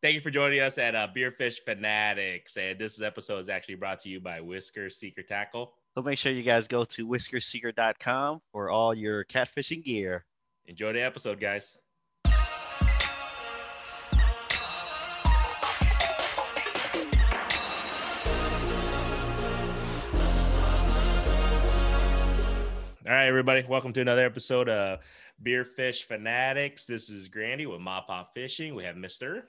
Thank you for joining us at uh, Beerfish Fanatics. And this episode is actually brought to you by Whisker Seeker Tackle. So make sure you guys go to whiskerseeker.com for all your catfishing gear. Enjoy the episode, guys. All right, everybody. Welcome to another episode of Beer Fish Fanatics. This is Grandy with MaPop Fishing. We have Mister.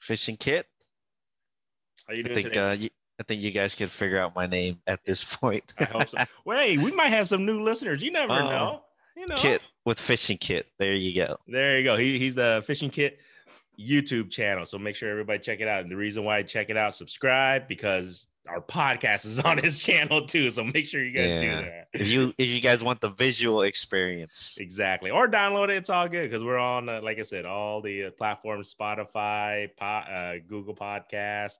Fishing kit. How you I think today? uh, you, I think you guys can figure out my name at this point. I hope so. Wait, we might have some new listeners. You never Oh. know. You know. kit with fishing kit. There you go. There you go. He, he's the Fishing Kit YouTube channel. So make sure everybody check it out. And the reason why I check it out, subscribe because our podcast is on his channel too. So make sure you guys do that. If you if you guys want the visual experience, Exactly. Or download it. It's all good because we're on, uh, like I said, all the uh, platforms Spotify, po- uh, Google Podcasts,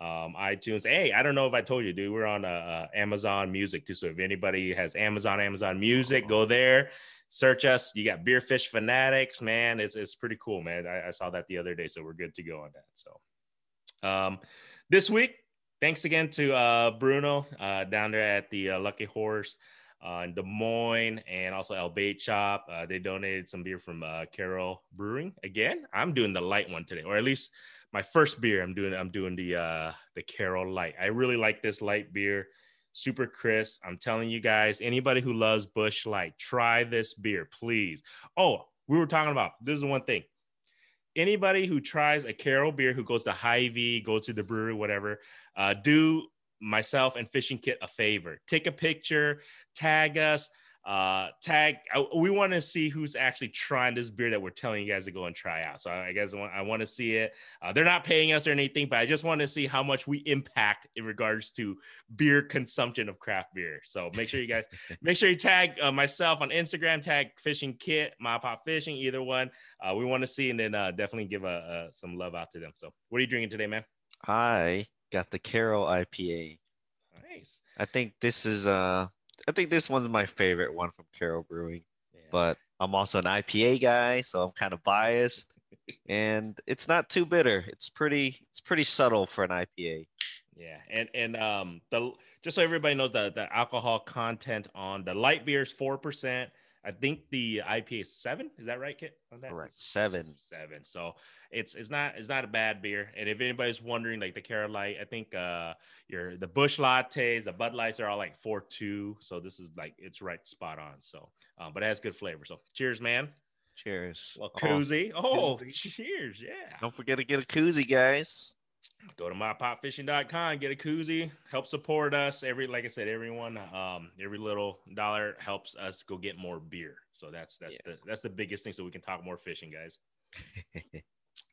um, iTunes. Hey, I don't know if I told you, dude. We're on uh, uh, Amazon Music too. So if anybody has Amazon, Amazon Music, go there, search us. You got Beerfish Fanatics, man. It's, it's pretty cool, man. I, I saw that the other day. So we're good to go on that. So um, this week, thanks again to uh, Bruno uh, down there at the uh, Lucky Horse uh, in Des Moines and also El Bait Shop. Uh, they donated some beer from uh, Carroll Brewing. Again, I'm doing the light one today, or at least my first beer. I'm doing I'm doing the the Carroll Light. I really like this light beer, super crisp. I'm telling you guys, anybody who loves Busch Light, try this beer, please. Oh, we were talking about this is one thing. Anybody who tries a Carroll beer, who goes to Hy-Vee, goes to the brewery, whatever, uh, do myself and Fishing Kit a favor. Take a picture, tag us, uh, tag. I, we want to see who's actually trying this beer that we're telling you guys to go and try out. So I guess I want, I want to see it. Uh, they're not paying us or anything, but I just want to see how much we impact in regards to beer consumption of craft beer. So make sure you guys make sure you tag uh, myself on Instagram, tag Fishing Kit, MaPop Fishing, either one. Uh, we want to see and then uh, definitely give a, a some love out to them. So what are you drinking today, man? I got the Carroll IPA. Nice. I think this is uh I think this one's my favorite one from Carroll Brewing. Yeah. But I'm also an IPA guy, so I'm kind of biased. And it's not too bitter. It's pretty it's pretty subtle for an IPA. Yeah, and and um the just so everybody knows the the alcohol content on the light beer is four percent. I think the IPA is seven. Is that right, Kit? On that? Correct. Seven. Seven. So it's it's not it's not a bad beer. And if anybody's wondering, like the Carroll Light, I think uh your the Busch lattes, the Bud Lights are all like four two. So this is like it's right spot on. So um, but it has good flavor. So cheers, man. Cheers. Well, Oh, koozie. Oh, koozie. cheers. Yeah. don't forget to get a koozie, guys. Go to mapopfishing.com get a koozie help support us every like i said everyone um every little dollar helps us go get more beer so that's that's the that's the biggest thing so we can talk more fishing guys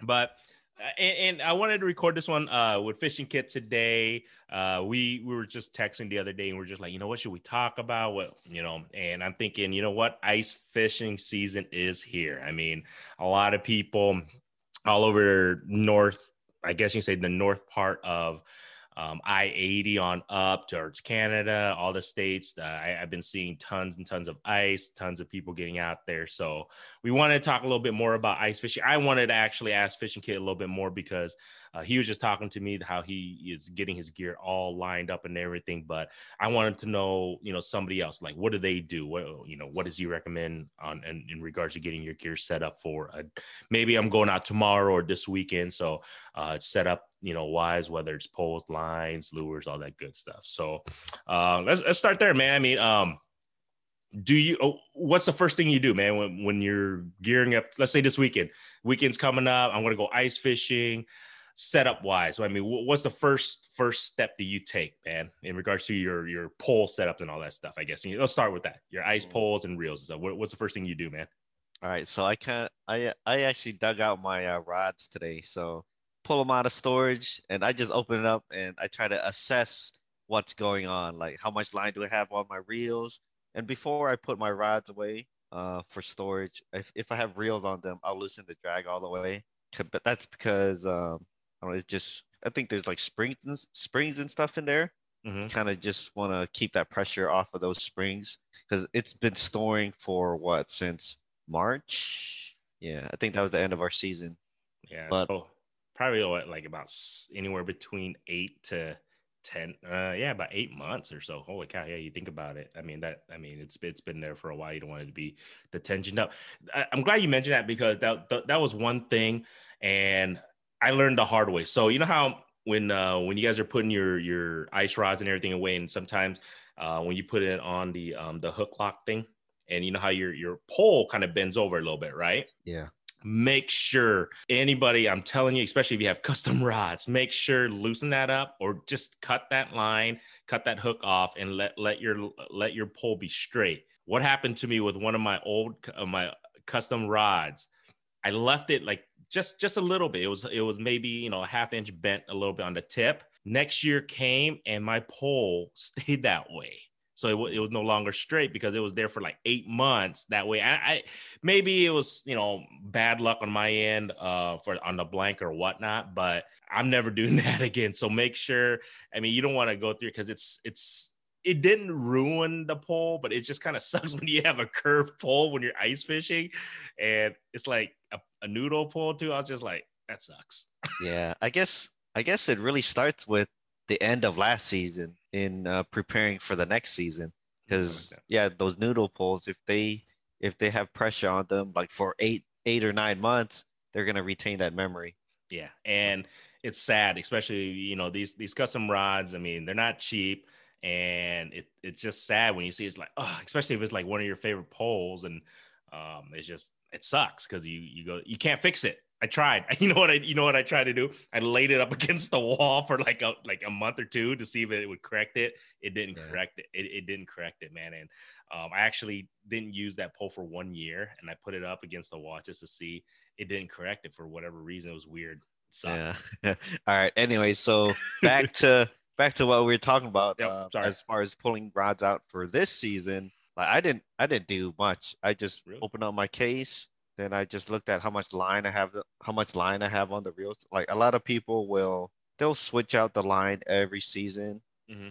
but uh, and, and I wanted to record this one uh, with Fishing Kit today. Uh, we we were just texting the other day, and we are just like, you know, what should we talk about? What you know? And I'm thinking, you know what, ice fishing season is here. I mean, a lot of people all over north. I guess you say the north part of um, I 80 on up towards Canada, all the states. Uh, I, I've been seeing tons and tons of ice, tons of people getting out there. So we wanted to talk a little bit more about ice fishing. I wanted to actually ask Fishing Kit a little bit more because uh, he was just talking to me how he is getting his gear all lined up and everything. But I wanted to know, you know, somebody else, like what do they do? What you know, what does he recommend on in, in regards to getting your gear set up for? A, maybe I'm going out tomorrow or this weekend, so uh, set up you know wise whether it's poles lines lures all that good stuff so uh let's, let's start there man i mean um do you oh, what's the first thing you do man when, when you're gearing up let's say this weekend weekend's coming up i'm gonna go ice fishing setup wise i mean what's the first first step that you take man in regards to your your pole setup and all that stuff i guess let's start with that your ice Mm. poles and reels and stuff what, what's the first thing you do man All right, so I can't. I I actually dug out my uh, rods today, so pull them out of storage, and I just open it up and I try to assess what's going on, like how much line do I have on my reels, and before I put my rods away uh, for storage, if if I have reels on them, I'll loosen the drag all the way. But that's because um, I don't know, it's just I think there's like springs and, springs and stuff in there. Mhm. Kind of just want to keep that pressure off of those springs because it's been storing for what since March. Yeah, I think that was the end of our season. yeah But- so probably what, like about anywhere between eight to 10 uh yeah about eight months or so holy cow yeah you think about it i mean that i mean it's it's been there for a while you don't want it to be the tension up I, am glad you mentioned that because that, that that was one thing and i learned the hard way so you know how when uh when you guys are putting your your ice rods and everything away and sometimes uh when you put it on the um the hook lock thing and you know how your your pole kind of bends over a little bit right yeah make sure anybody, I'm telling you, especially if you have custom rods, make sure loosen that up or just cut that line, cut that hook off and let let your let your pole be straight. What happened to me with one of my old uh, my custom rods? I left it like just just a little bit. It was it was maybe, you know, a half inch bent a little bit on the tip. Next year came and my pole stayed that way. So it, it was no longer straight because it was there for like eight months. That way, I, I maybe it was you know bad luck on my end uh, for on the blank or whatnot, but I'm never doing that again. So make sure. I mean, you don't want to go through because it's it's it didn't ruin the pole, but it just kind of sucks when you have a curved pole when you're ice fishing, and it's like a, a noodle pole too. I was just like, that sucks. yeah, I guess I guess it really starts with the end of last season in uh, preparing for the next season because yeah those noodle poles if they if they have pressure on them like for eight eight or nine months they're going to retain that memory yeah and it's sad especially you know these these custom rods i mean they're not cheap and it, it's just sad when you see it's like oh especially if it's like one of your favorite poles and um it's just it sucks because you you go you can't fix it I tried. You know what I you know what I tried to do? I laid it up against the wall for like a like a month or two to see if it would correct it. It didn't yeah. correct it. it. It didn't correct it, man. And um, I actually didn't use that pole for one year, and I put it up against the wall just to see. It didn't correct it for whatever reason. It was weird. Yeah. All right. Anyway, so back to back to what we were talking about yep, uh, as far as pulling rods out for this season. Like I didn't I didn't do much. I just really? opened up my case then I just looked at how much line I have, how much line I have on the reels. Like a lot of people will, they'll switch out the line every season. Mm-hmm.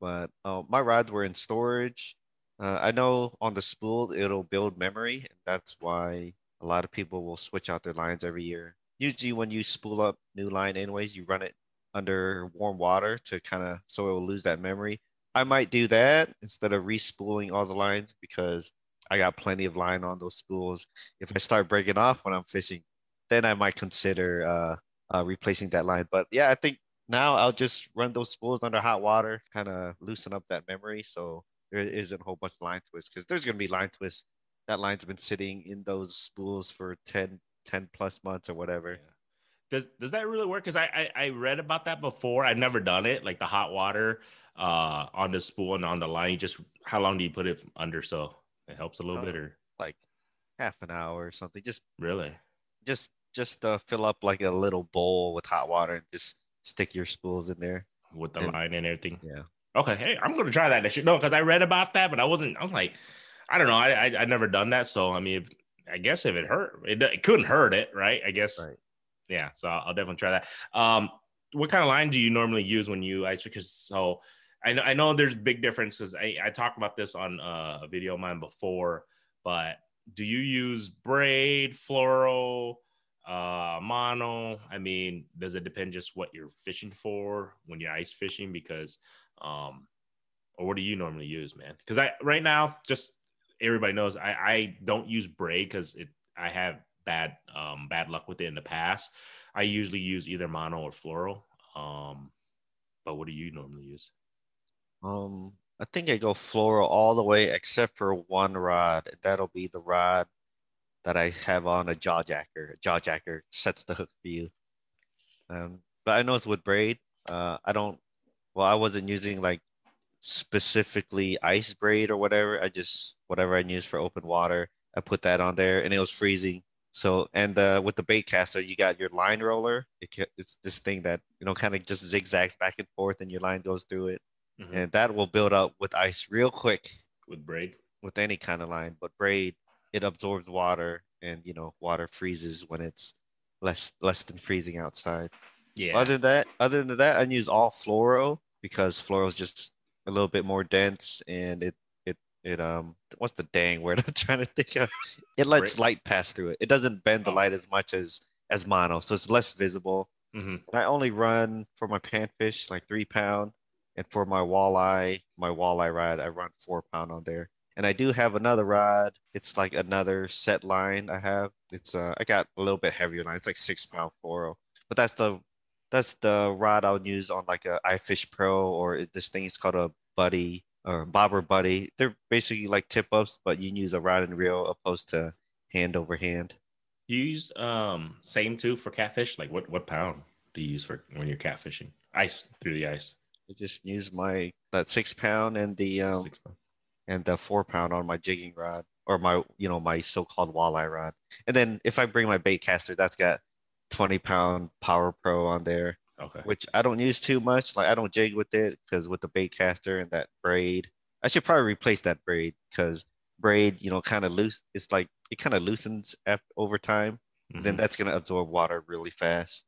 But uh, my rods were in storage. Uh, I know on the spool it'll build memory, and that's why a lot of people will switch out their lines every year. Usually, when you spool up new line, anyways, you run it under warm water to kind of so it will lose that memory. I might do that instead of respooling all the lines because I got plenty of line on those spools. If I start breaking off when I'm fishing, then I might consider uh, uh, replacing that line. But yeah, I think now I'll just run those spools under hot water, kind of loosen up that memory, so there isn't a whole bunch of line twists. Because there's gonna be line twists. That line's been sitting in those spools for 10, 10 plus months or whatever. Yeah. Does does that really work? Because I, I I read about that before. I've never done it, like the hot water uh on the spool and on the line. You just how long do you put it under so it helps a little uh, bit, or like half an hour or something. Just really, just just uh, fill up like a little bowl with hot water and just stick your spools in there with the and, line and everything. Yeah. Okay. Hey, I'm gonna try that next year. No, because I read about that, but I wasn't. I was like, I don't know. I I, I never done that, so I mean, if, I guess if it hurt, it, it couldn't hurt it, right? I guess. Right. Yeah. So I'll, definitely try that. Um, what kind of line do you normally use when you ice? Because so I know, I know there's big differences. I, I talked about this on uh, a video of mine before, but do you use braid, fluoro, uh, mono? I mean, does it depend just what you're fishing for when you're ice fishing? Because, um, or what do you normally use, man? Because I right now, just everybody knows I, I don't use braid because it I have bad um bad luck with it in the past. I usually use either mono or fluoro. Um, but what do you normally use? Um, I think I go fluoro all the way except for one rod. That'll be the rod that I have on a jaw jacker. A jaw jacker sets the hook for you. Um, but I know it's with braid. Uh, I don't. Well, I wasn't using like specifically ice braid or whatever. I just whatever I use for open water. I put that on there, and it was freezing. So and uh, with the bait caster, you got your line roller. It, it's this thing that you know kind of just zigzags back and forth, and your line goes through it mm-hmm. and that will build up with ice real quick. With braid, with any kind of line, but braid it absorbs water, and you know water freezes when it's less less than freezing outside. Yeah. Other than that, other than that, I use all fluoro because fluoro is just a little bit more dense and it it um what's the dang word I'm trying to think of? It lets light pass through it. It doesn't bend the oh. light as much as as mono, so it's less visible Mhm. And I only run for my panfish like three pound, and for my walleye, my walleye rod, I run four pound on there. And I do have another rod. It's like another set line I have. It's uh, I got a little bit heavier line. It's like six pound fluoro, but that's the that's the rod I'll use on like a iFish Pro or this thing is called a Buddy or Bobber Buddy. They're basically like tip ups, but you use a rod and reel opposed to hand over hand. You use um same too for catfish. Like what what pound do you use for when you're catfishing? Ice through the ice. I just use my that six pound and the um pound. and the four pound on my jigging rod or my you know my so-called walleye rod. And then if I bring my bait caster, that's got 20 pound Power Pro on there, Okay. which I don't use too much. Like I don't jig with it because with the bait caster and that braid, I should probably replace that braid because braid, you know, kind of loose. It's like it kind of loosens after over time. Then Mhm. that's gonna absorb water really fast.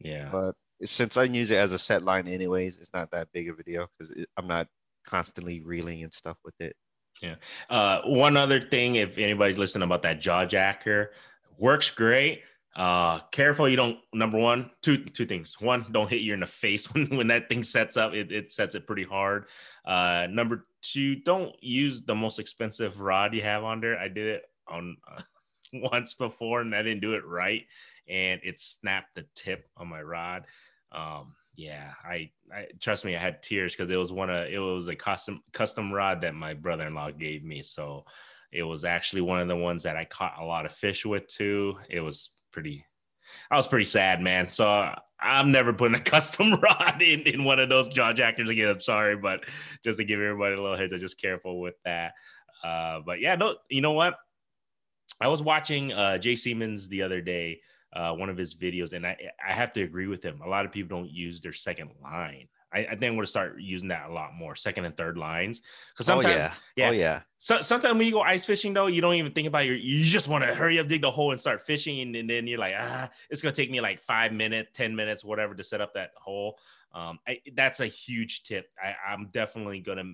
yeah. But since I use it as a set line anyways, it's not that big of a deal because I'm not constantly reeling and stuff with it. Yeah. Uh, one other thing, if anybody's listening about that jaw jacker, works great. Uh, careful you don't. Number one, two two things. One, don't hit you in the face when when that thing sets up. It, it sets it pretty hard. Uh, number two, don't use the most expensive rod you have on there. I did it on uh, once before and I didn't do it right, and it snapped the tip on my rod. Um, yeah, I, I trust me, I had tears because it was one of it was a custom custom rod that my brother-in-law gave me. So it was actually one of the ones that I caught a lot of fish with too. It was pretty I was pretty sad, man. So I'm never putting a custom rod in, in one of those jaw jackers again. I'm sorry, but just to give everybody a little heads up, just careful with that. Uh, but yeah, no, you know what? I was watching uh, Jay Siemens the other day, uh, one of his videos, and I I have to agree with him. A lot of people don't use their second line. I, I think I'm to start using that a lot more, second and third lines, because sometimes oh yeah, yeah. oh yeah. so, sometimes when you go ice fishing though, you don't even think about your. You just want to hurry up, dig the hole, and start fishing, and, and then you're like, ah, it's gonna take me like five minutes, ten minutes, whatever, to set up that hole. Um, I, that's a huge tip. I, I'm definitely gonna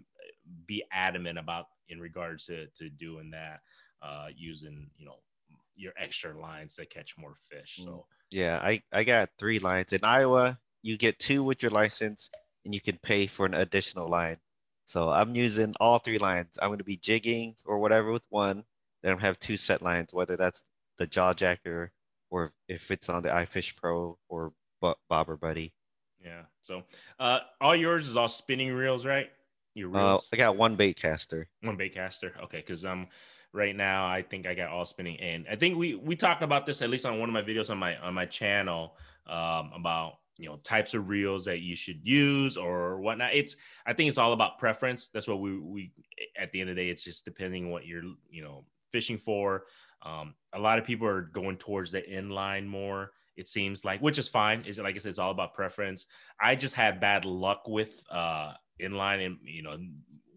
be adamant about in regards to to doing that, uh, using you know your extra lines to catch more fish. So Yeah, I, I got three lines. In Iowa, you get two with your license and you can pay for an additional line. So I'm using all three lines. I'm going to be jigging or whatever with one. Then I have two set lines, whether that's the jaw jacker or if it's on the iFish Pro or Bo- Bobber Buddy. yeah, so uh, all yours is all spinning reels, right? Your Uh, reels. I got one bait caster. One bait caster. Okay, because um right now I think I got all spinning and I think we we talked about this at least on one of my videos on my on my channel um about you know types of reels that you should use or whatnot. It's I think it's all about preference. That's what we we at the end of the day it's just depending on what you're you know fishing for. Um, a lot of people are going towards the inline more. It seems like, which is fine. Is like I said, it's all about preference. I just had bad luck with uh inline and you know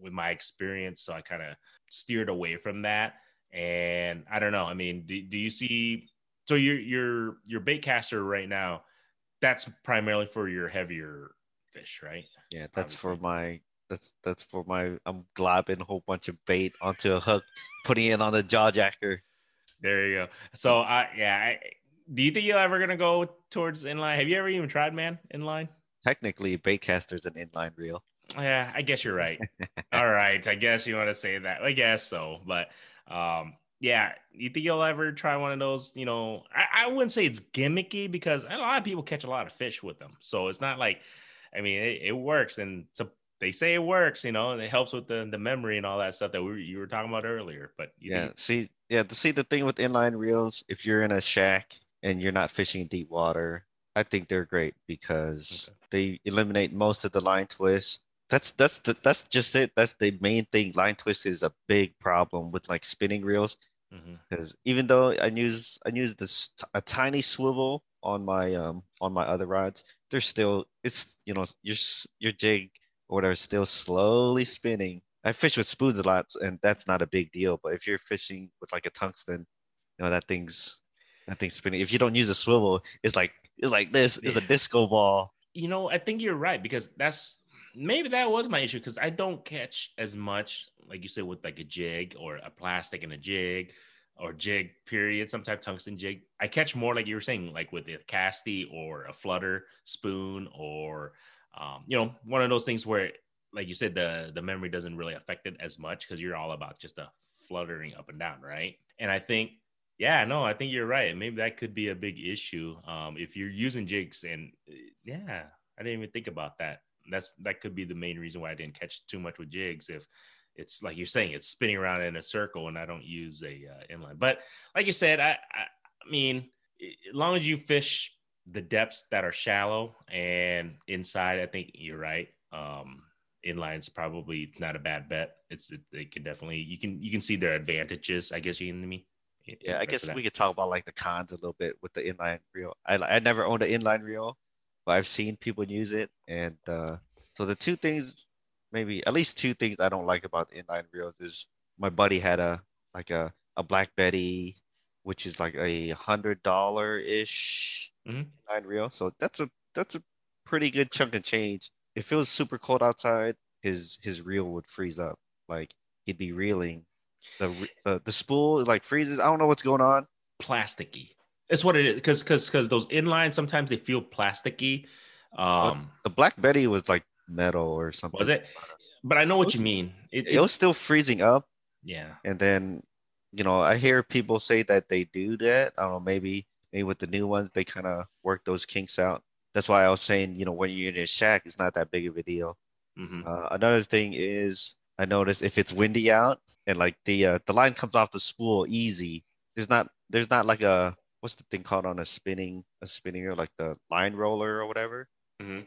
with my experience, so I kind of steered away from that. And I don't know. I mean, do, do you see? So your your your bait caster right now, that's primarily for your heavier fish, right? Yeah, that's for my that's that's for my I'm globbing a whole bunch of bait onto a hook, putting it on the jaw jacker. There you go. So I yeah. I, do you think you're ever gonna go towards inline? Have you ever even tried, man, inline? Technically, baitcaster's an inline reel. Yeah, I guess you're right. All right, I guess you want to say that. I guess so, but um, yeah, you think you'll ever try one of those? You know, I, I wouldn't say it's gimmicky because a lot of people catch a lot of fish with them, so it's not like, I mean, it, it works, and so they say it works, you know, and it helps with the the memory and all that stuff that we were, you were talking about earlier. But you Yeah, think- see, yeah, to see the thing with inline reels, if you're in a shack and you're not fishing deep water, I think they're great because they eliminate most of the line twist. That's that's the, that's just it. That's the main thing. Line twist is a big problem with like spinning reels because even though I use I use this a tiny swivel on my um on my other rods, they're still it's you know your your jig or whatever is still slowly spinning. I fish with spoons a lot, and that's not a big deal. But if you're fishing with like a tungsten, you know that thing's that thing's spinning. If you don't use a swivel, it's like it's like this. It's a disco ball. you know, I think you're right because that's maybe that was my issue because I don't catch as much, like you said, with like a jig or a plastic and a jig. or jig period, some type tungsten jig. I catch more like you were saying, like with a casty or a flutter spoon or um, you know, one of those things where like you said, the the memory doesn't really affect it as much because you're all about just a fluttering up and down, right? And I think, yeah, no, I think you're right. Maybe that could be a big issue um, if you're using jigs. And yeah, I didn't even think about that. That's that could be the main reason why I didn't catch too much with jigs. If it's like you're saying, it's spinning around in a circle, and I don't use a uh, inline. But like you said, I, I I mean, as long as you fish the depths that are shallow and inside, I think you're right. Um, inline's probably not a bad bet. It's it, they can definitely you can you can see their advantages. I guess you know me. Yeah, I guess we could talk about like the cons a little bit with the inline reel. I I never owned an inline reel, but I've seen people use it, and uh, so the two things, maybe at least two things I don't like about inline reels is my buddy had a like a a Black Betty, which is like a hundred dollar ish mm-hmm. inline reel. So that's a that's a pretty good chunk of change if it was super cold outside, his his reel would freeze up. Like he'd be reeling. The uh, the spool is like freezes. I don't know what's going on. Plasticky. It's what it is. Because because because those inlines sometimes they feel plasticky. Um, the Black Betty was like metal or something. Was it? But I know what was, you mean. It, it, it was still freezing up. Yeah. And then, you know, I hear people say that they do that. I don't know. Maybe maybe with the new ones they kind of work those kinks out that's why I was saying, you know, when you're in a shack, it's not that big of a deal. Mm-hmm. Uh, another thing is, I noticed if it's windy out and like the uh, the line comes off the spool easy, there's not there's not like a what's the thing called on a spinning a spinning or like the line roller or whatever. Mm-hmm.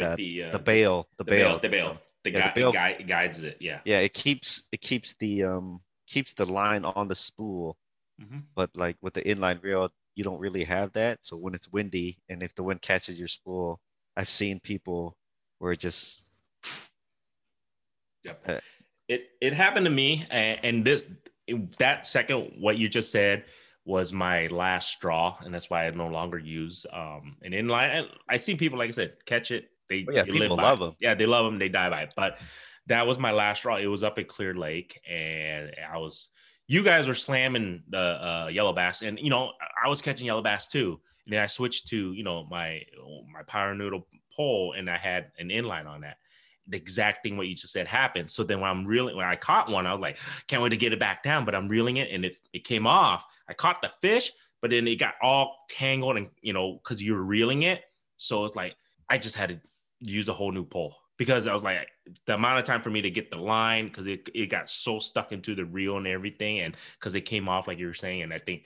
Like the, uh, the bail, the, the bail, bail, the bail, the, yeah, guy, the bail guy guides it. Yeah, yeah, it keeps it keeps the um keeps the line on the spool. Mm-hmm. But like with the inline reel, you don't really have that. So when it's windy and if the wind catches your spool, I've seen people where it just. Yep. Uh, it it happened to me, and, and this that second what you just said was my last straw, and that's why I no longer use um an inline. I, I see people like I said catch it. They, oh, yeah, they people love them. Yeah, they love them. They die by it. But that was my last straw. It was up at Clear Lake, and I was you guys were slamming the uh, yellow bass, and you know I was catching yellow bass too. And then I switched to you know my my power noodle pole, and I had an inline on that. The exact thing what you just said happened. So then when I'm reeling, when I caught one, I was like, can't wait to get it back down. But I'm reeling it, and it it came off. I caught the fish, but then it got all tangled, and you know because you were reeling it. So it's like I just had to use a whole new pole because I was like the amount of time for me to get the line because it, it got so stuck into the reel and everything and because it came off like you were saying and I think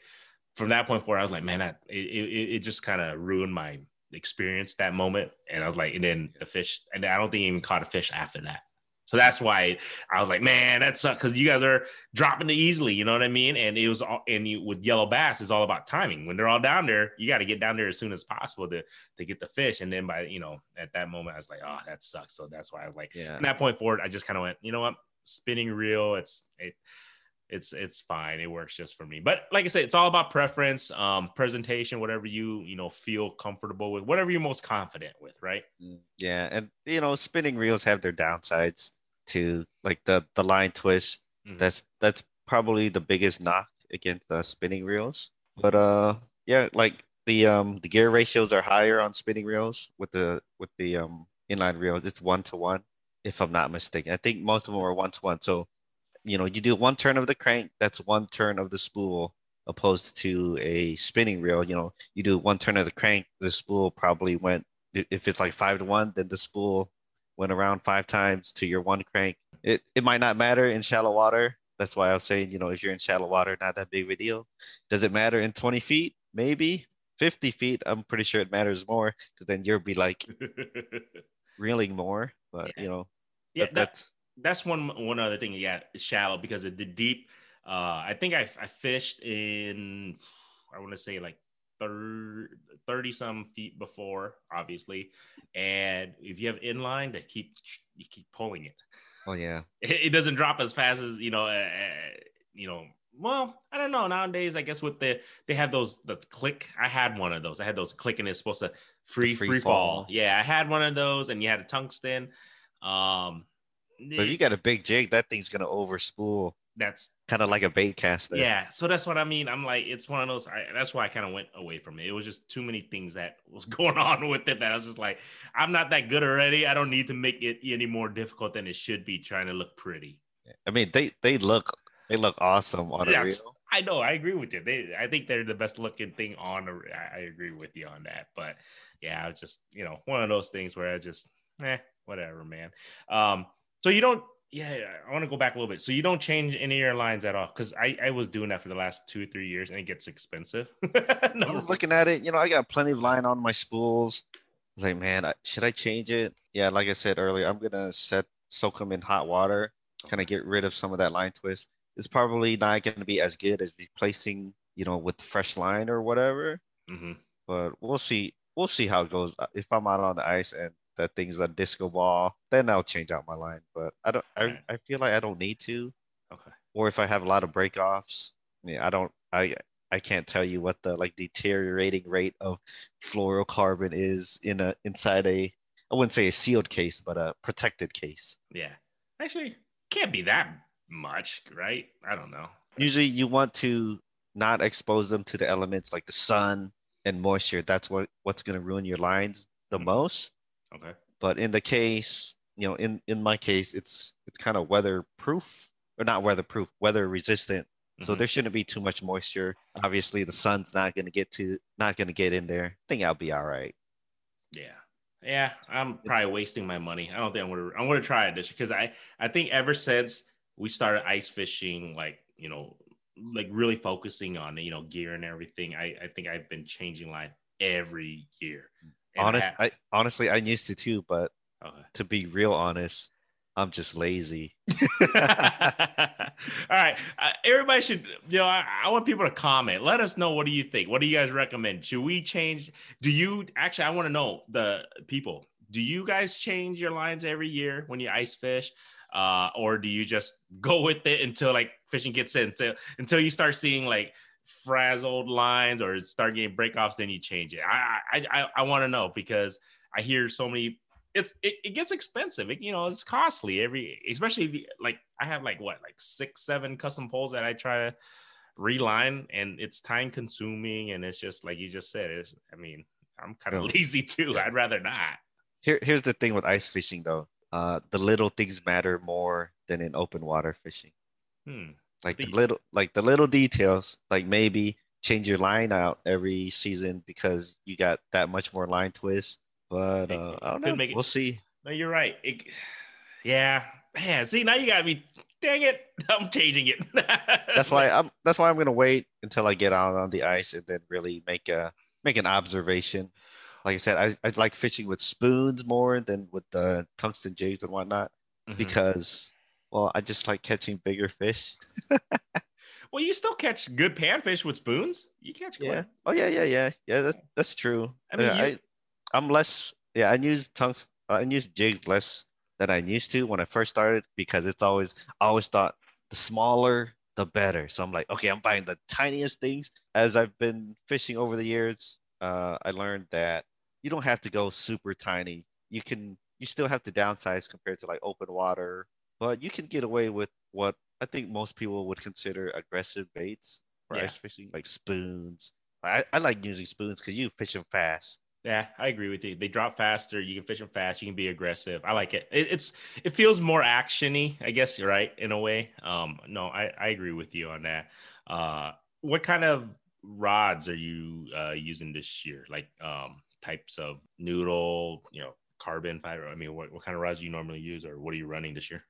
from that point forward I was like man I, it, it, it just kind of ruined my experience that moment and I was like and then the fish and I don't think I even caught a fish after that so that's why I was like, man, that sucks because you guys are dropping it easily. You know what I mean? And it was all, and you, with yellow bass, it's all about timing. When they're all down there, you got to get down there as soon as possible to to get the fish. And then by you know at that moment, I was like, oh, that sucks. So that's why I was like, yeah. From that point forward, I just kind of went, you know what, spinning reel. It's it, it's it's fine. It works just for me. But like I said, it's all about preference, um, presentation, whatever you you know feel comfortable with, whatever you're most confident with, right? Mm, yeah, and you know, spinning reels have their downsides to like the the line twist. Mm-hmm. That's that's probably the biggest knock against the spinning reels. But uh, yeah, like the um the gear ratios are higher on spinning reels with the with the um inline reels. It's one to one, if I'm not mistaken. I think most of them are one to one. So you know, you do one turn of the crank, that's one turn of the spool, opposed to a spinning reel. You know, you do one turn of the crank, the spool probably went. If it's like five to one, then the spool went around five times to your one crank. It it might not matter in shallow water. That's why I was saying, you know, if you're in shallow water, not that big of a deal. Does it matter in 20 feet? Maybe 50 feet. I'm pretty sure it matters more because then you'll be like reeling more. But yeah. you know, yeah, that, that's that's one one other thing. Yeah, shallow because of the deep. Uh, I think I, I fished in I want to say like 30 some feet before, obviously. And if you have inline, that keep you keep pulling it. Oh yeah, it, it doesn't drop as fast as you know. Uh, you know, well, I don't know. Nowadays, I guess with the they have those the click. I had one of those. I had those click, and it's supposed to free free, free fall. fall. Yeah, I had one of those, and you had a tungsten. Um, but if you got a big jig, that thing's gonna overspool that's kind of like a bait caster. Yeah, so that's what I mean. I'm like, it's one of those. I, that's why I kind of went away from it. It was just too many things that was going on with it that I was just like, I'm not that good already. I don't need to make it any more difficult than it should be. Trying to look pretty. I mean, they they look they look awesome on a reel. I know. I agree with you. They, I think they're the best looking thing on. A, I agree with you on that. But yeah, I was just you know one of those things where I just eh, whatever, man. Um, so you don't yeah, I want to go back a little bit. So you don't change any of your lines at all? Because I, I was doing that for the last two or three years and it gets expensive. no. I was looking at it, you know, I got plenty of line on my spools. I was like, man, I, should I change it? Yeah, like I said earlier, I'm gonna set soak them in hot water, kind of get rid of some of that line twist. It's probably not gonna be as good as replacing, you know, with fresh line or whatever. Mm-hmm. But we'll see. We'll see how it goes. If I'm out on the ice and that thing's a disco ball, then I'll change out my line. But I don't. I, I feel like I don't need to. Okay. Or if I have a lot of breakoffs, yeah, I don't. I I can't tell you what the like deteriorating rate of fluorocarbon is in a inside a I wouldn't say a sealed case, but a protected case. Yeah, actually, can't be that much, right? I don't know. Usually, you want to not expose them to the elements like the sun and moisture. That's what what's going to ruin your lines the mm-hmm. most. Okay. But in the case, you know, in in my case, it's it's kind of weatherproof or not weatherproof, weather resistant. Mm-hmm. So there shouldn't be too much moisture. Obviously, the sun's not going to get to not going to get in there. I think I'll be all right. Yeah. Yeah, I'm probably wasting my money. I don't think I'm gonna I'm gonna try it this because I I think ever since we started ice fishing, like you know, like really focusing on you know gear and everything, I I think I've been changing line every year. Honest, I, honestly, I'm used to too, but okay. to be real honest, I'm just lazy. All right, uh, everybody should. You know, I, I, want people to comment. Let us know what do you think. What do you guys recommend? Should we change? Do you actually? I want to know the people. Do you guys change your lines every year when you ice fish, uh, or do you just go with it until like fishing gets in until until you start seeing like frazzled lines or start getting breakoffs, then you change it. I I I, I want to know because I hear so many. It's it, it gets expensive. It, you know, it's costly every, especially if you, like I have like what like six seven custom poles that I try to reline, and it's time consuming, and it's just like you just said. It's I mean I'm kind of no. lazy too. I'd rather not. Here here's the thing with ice fishing though. Uh, the little things matter more than in open water fishing. Hmm like the little like the little details like maybe change your line out every season because you got that much more line twist. But uh i don't know. we'll see. No you're right. It, yeah. Man see now you got me. Dang it. I'm changing it. That's why i'm that's why i'm gonna wait until i get out on the ice and then really make a make an observation. Like i said i, I like fishing with spoons more than with the tungsten jigs and whatnot mm-hmm. because well, I just like catching bigger fish. well, you still catch good panfish with spoons. You catch yeah. Oh yeah, yeah, yeah, yeah. That's that's true. I mean, you... I, I'm less. Yeah, I use tongues. I use jigs less than I used to when I first started because it's always. I always thought the smaller the better. So I'm like, okay, I'm buying the tiniest things. As I've been fishing over the years, uh, I learned that you don't have to go super tiny. You can. You still have to downsize compared to like open water but you can get away with what I think most people would consider aggressive baits for yeah. ice fishing, like spoons. I, I like using spoons because you fish them fast. Yeah, I agree with you. They drop faster. You can fish them fast. You can be aggressive. I like it. it it's it feels more actiony. I guess you're right in a way. Um, no, I I agree with you on that. Uh, what kind of rods are you uh, using this year? Like um, types of noodle, you know, carbon fiber. I mean, what, what kind of rods do you normally use, or what are you running this year?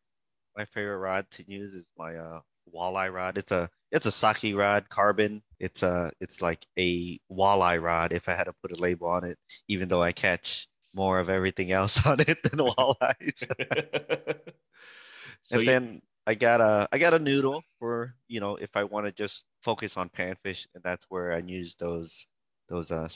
My favorite rod to use is my uh, walleye rod. It's a it's a sake rod, carbon. It's a it's like a walleye rod if I had to put a label on it, even though I catch more of everything else on it than walleyes. so and you... then I got a I got a noodle for you know if I want to just focus on panfish, and that's where I use those those uh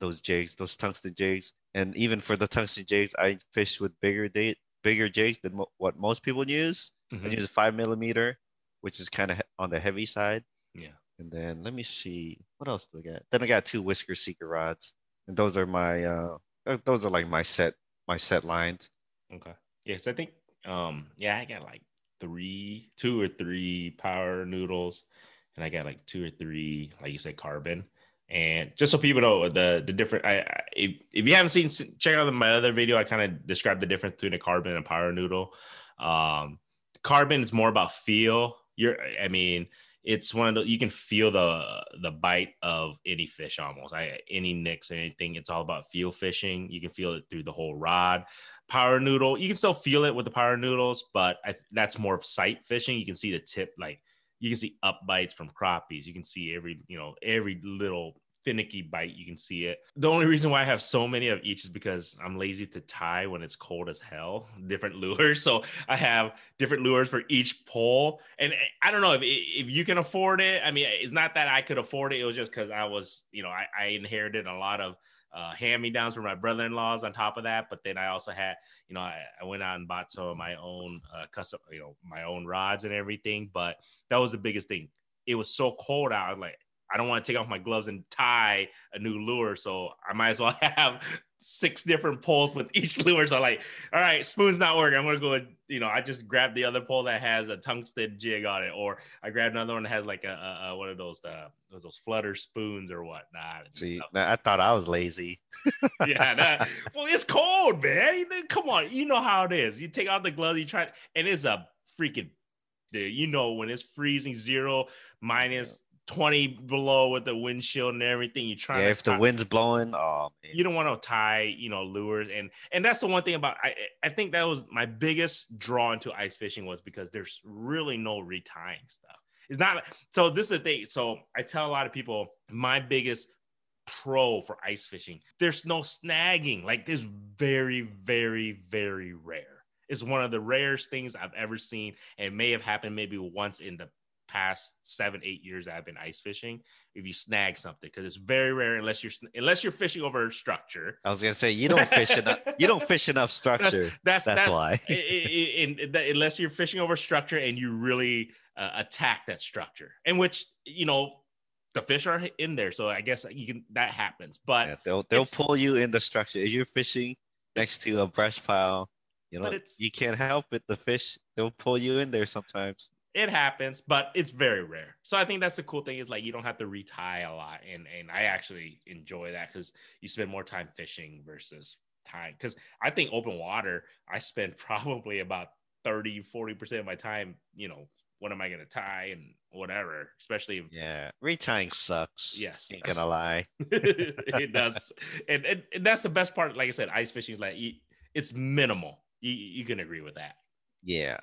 those jigs, those tungsten jigs, and even for the tungsten jigs, I fish with bigger date bigger jigs than mo- what most people use. Mm-hmm. I use a five millimeter, which is kind of he- on the heavy side. Yeah. And then let me see what else do I got. Then I got two whisker seeker rods, and those are my uh those are like my set my set lines. Okay. Yes, I think um yeah I got like three, two or three power noodles, and I got like two or three, like you said, carbon. And just so people know the the different, I, I if, if you haven't seen, check out my other video. I kind of described the difference between a carbon and a power noodle. Um, carbon is more about feel. You're, I mean, it's one of the you can feel the the bite of any fish almost. I any nicks, anything. It's all about feel fishing. You can feel it through the whole rod. Power noodle, you can still feel it with the power noodles, but I, that's more of sight fishing. You can see the tip, like you can see up bites from crappies. You can see every you know every little finicky bite. You can see it. The only reason why I have so many of each is because I'm lazy to tie when it's cold as hell, different lures. So I have different lures for each pole. And eh, I don't know if, if you can afford it. I mean, it's not that I could afford it. It was just because I was, you know, I, I inherited a lot of uh, hand me downs from my brother in laws on top of that. But then I also had, you know, I, I went out and bought some of my own uh, custom, you know, my own rods and everything. But that was the biggest thing. It was so cold out. Like I don't want to take off my gloves and tie a new lure. So I might as well have six different poles with each lure. So I'm like, all right, spoon's not working. I'm gonna go. You know, I just grabbed the other pole that has a tungsten jig on it, or I grabbed another one that has like a, a, a one of those uh, those flutter spoons or what. Nah, see, I thought I was lazy. yeah, nah. well, it's cold, man. Come on, you know how it is. You take out the gloves, you try, and it's a freaking dude. You know when it's freezing zero minus 20 below with the windshield and everything. You try. Yeah, if the wind's blowing, oh man. You don't want to tie, you know, lures and and that's the one thing about I I think that was my biggest draw into ice fishing was because there's really no retying stuff. It's not so this is the thing. So I tell a lot of people my biggest pro for ice fishing, there's no snagging. Like this very, very, very rare. It's one of the rarest things I've ever seen. And may have happened maybe once in the past seven eight years that I've been ice fishing if you snag something because it's very rare unless you're unless you're fishing over structure. I was gonna say you don't fish enough. You don't fish enough structure. That's that's, that's, that's why. unless you're fishing over structure and you really uh, attack that structure, in which you know the fish are in there, so I guess you can that happens. But yeah, they'll they'll pull you in the structure if you're fishing next to a brush pile. You know, you can't help it. The fish they'll pull you in there sometimes it happens, but it's very rare. So I think that's the cool thing is like you don't have to retie a lot, and and I actually enjoy that because you spend more time fishing versus time. Because I think open water, I spend probably about 30, 40 percent of my time. You know, what am I going to tie and whatever, especially if, yeah, retying sucks. Yes, ain't gonna lie, it does, and, and, and that's the best part. Like I said, ice fishing is like it's minimal. You you can agree with that. Yeah,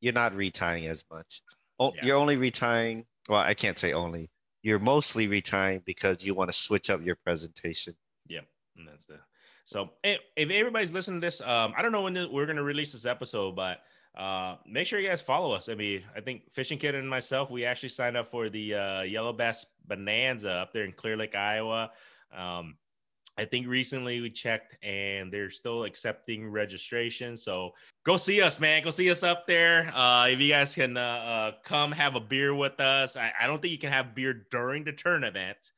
you're not retying as much. Oh, yeah. You're only retying. Well, I can't say only. You're mostly retying because you want to switch up your presentation. Yeah, and that's the. So if everybody's listening to this, um, I don't know when we're going to release this episode, but uh, make sure you guys follow us. I mean, I think Fishing Kit and myself, we actually signed up for the uh, Yellow Bass Bonanza up there in Clear Lake, Iowa. Um, I think recently we checked and they're still accepting registration. So go see us, man. Go see us up there. Uh, if you guys can uh, uh, come have a beer with us, I, I, don't think you can have beer during the tournament,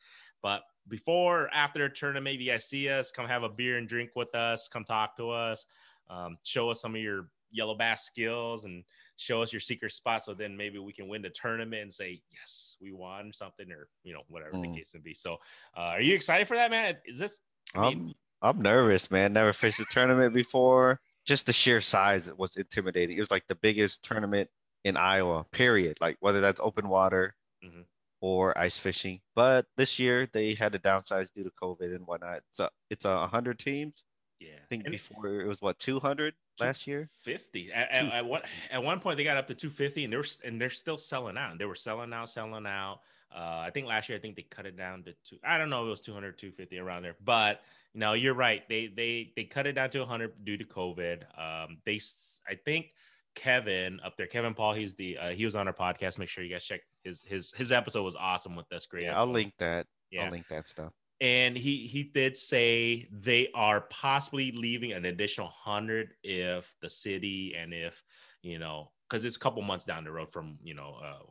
but before or after a tournament, if you guys see us, come have a beer and drink with us. Come talk to us. Um, show us some of your yellow bass skills and show us your secret spot so then maybe we can win the tournament and say yes we won something or you know whatever mm. the case may be so uh, are you excited for that man is this I'm I'm nervous, man. Never fished a tournament before. Just the sheer size was intimidating. It was like the biggest tournament in Iowa, period. Like whether that's open water mm-hmm. or ice fishing. But this year they had to downsize due to COVID and whatnot. So it's a hundred teams. Yeah, I think and before it was what 200 last year. 50 at, at, at, one at one point they got up to 250 and they're and they're still selling out. They were selling out, selling out. Uh, I think last year, I think they cut it down to two. I don't know if it was 200, 250 around there, but you know, you're right. They they they cut it down to 100 due to COVID. Um, they, I think Kevin up there, Kevin Paul, he's the uh, he was on our podcast. Make sure you guys check his his his episode was awesome with us. Great. Yeah, I'll link that. Yeah, I'll link that stuff. And he he did say they are possibly leaving an additional hundred if the city and if you know because it's a couple months down the road from you know uh,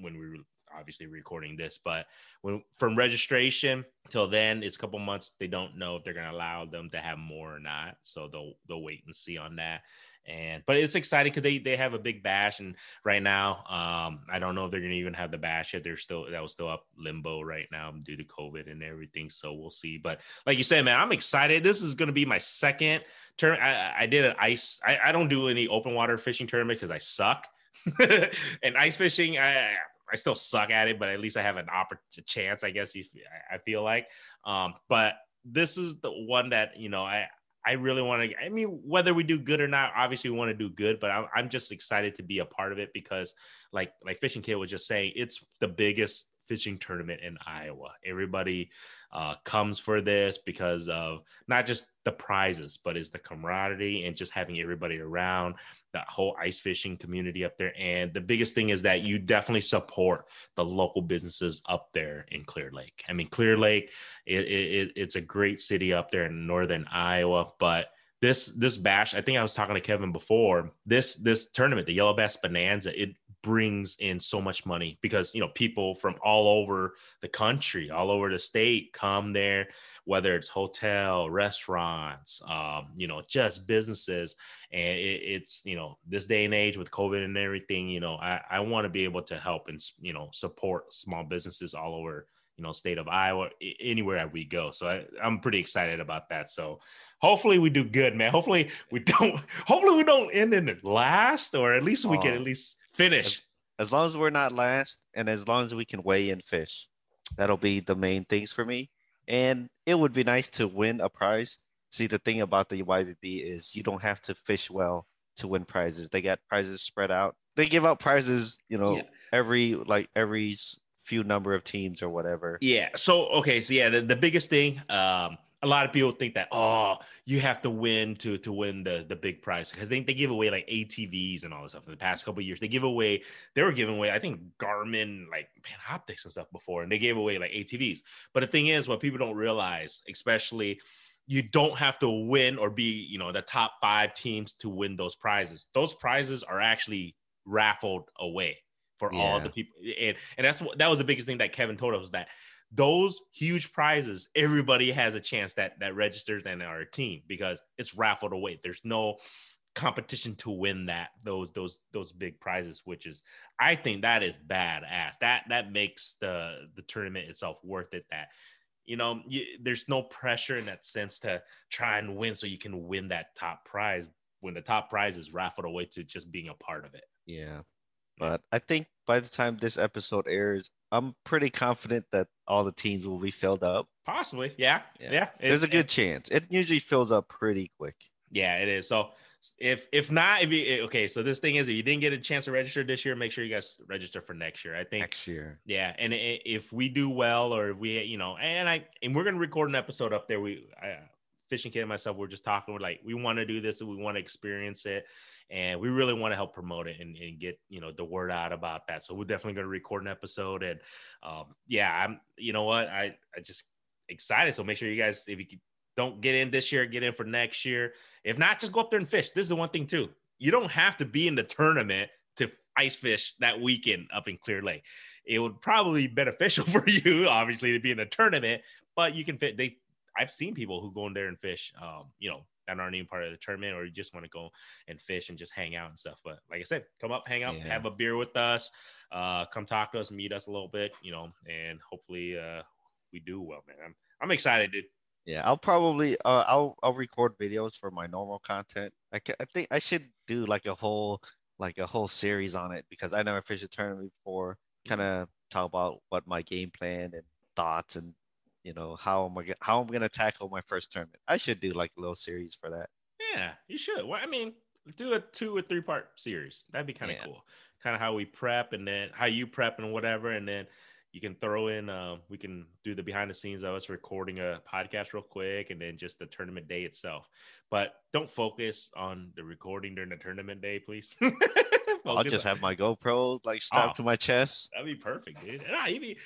when we obviously recording this, but when from registration till then, it's a couple months. They don't know if they're going to allow them to have more or not, so they'll they'll wait and see on that. And but it's exciting because they they have a big bash, and right now, um, I don't know if they're gonna even have the bash yet. They're still that was still up limbo right now due to COVID and everything. So we'll see. But like you said, man, I'm excited. This is gonna be my second turn. I, I did an ice. I, I don't do any open water fishing tournament because I suck. and ice fishing, I I still suck at it, but at least I have an opportunity chance, I guess. You, I feel like, um, but this is the one that you know I I really want to. I mean, whether we do good or not, obviously we want to do good, but I'm, I'm just excited to be a part of it because, like, like Fishing Kit was just saying, it's the biggest fishing tournament in Iowa. Everybody uh, comes for this because of not just the prizes, but is the camaraderie and just having everybody around that whole ice fishing community up there. And the biggest thing is that you definitely support the local businesses up there in Clear Lake. I mean, Clear Lake, it, it, it's a great city up there in northern Iowa, but this this bash i think i was talking to kevin before this this tournament the yellow bass bonanza it brings in so much money because you know people from all over the country all over the state come there whether it's hotel restaurants um, you know just businesses. And it, it's you know this day and age with covid and everything you know i, I want to be able to help and you know support small businesses all over you know state of iowa anywhere we go. So I, i'm pretty excited about that. So hopefully we do good man. Hopefully we don't hopefully we don't end in the last or at least we can at least finish. As, as long as we're not last, and as long as we can weigh in fish, that'll be the main things for me. And it would be nice to win a prize. See, the thing about the YBB is you don't have to fish well to win prizes. They got prizes spread out. They give out prizes, you know, yeah. every like every few number of teams or whatever. Yeah. So okay. So yeah, the, the biggest thing, um, a lot of people think that oh you have to win to to win the the big prize because they, they give away like ATVs and all this stuff in the past couple years. They give away they were giving away I think Garmin like Panoptix and stuff before, and they gave away like ATVs. But the thing is, what people don't realize, especially you don't have to win or be you know the top five teams to win those prizes. Those prizes are actually raffled away for yeah. all the people, and and that's what that was the biggest thing that Kevin told us was that those huge prizes, everybody has a chance that that registers and are a team because it's raffled away. There's no competition to win that those those those big prizes which is i think that is badass. That that makes the the tournament itself worth it that you know you, there's no pressure in that sense to try and win so you can win that top prize when the top prize is raffled away to just being a part of it. Yeah but i think by the time this episode airs I'm pretty confident that all the teams will be filled up. Possibly, yeah, yeah. yeah. It, There's a good it, chance. It usually fills up pretty quick. Yeah, it is. So if if not, if you eh, okay, so this thing is, if you didn't get a chance to register this year, make sure you guys register for next year. I think next year. Yeah, and if we do well, or if we, you know, and I and we're gonna record an episode up there. We, I, Fishing Kit and myself, we're just talking. We're like, we want to do this, and we want to experience it. And we really want to help promote it and, and, get you know the word out about that. So we're definitely going to record an episode. And um, yeah i'm you know what? I i just excited. So make sure you guys if you don't get in this year get in for next year. If not just go up there and fish. This is the one thing too. You don't have to be in the tournament to ice fish that weekend up in clear lake. It would probably be beneficial for you obviously to be in a tournament but you can fit they i've seen people who go in there and fish um, you know that aren't even part of the tournament or you just want to go and fish and just hang out and stuff. But like I said, come up, hang out, yeah. have a beer with us, uh, come talk to us, meet us a little bit, you know, and hopefully uh, we do well, man. I'm, I'm excited, dude. Yeah, I'll probably uh, I'll I'll record videos for my normal content. I, can, I think I should do like a whole like a whole series on it because I never fished a tournament before. Kind of talk about what my game plan and thoughts and you know how am I how I'm gonna tackle my first tournament. I should do like a little series for that. Yeah, you should. Well, I mean, do a two or three part series. That'd be kind of yeah. cool. Kind of how we prep and then how you prep and whatever, and then you can throw in. Uh, we can do the behind the scenes of us recording a podcast real quick, and then just the tournament day itself. But don't focus on the recording during the tournament day, please. I'll just on... have my GoPro like strapped oh, to my chest. That'd be perfect, dude. Nah, you be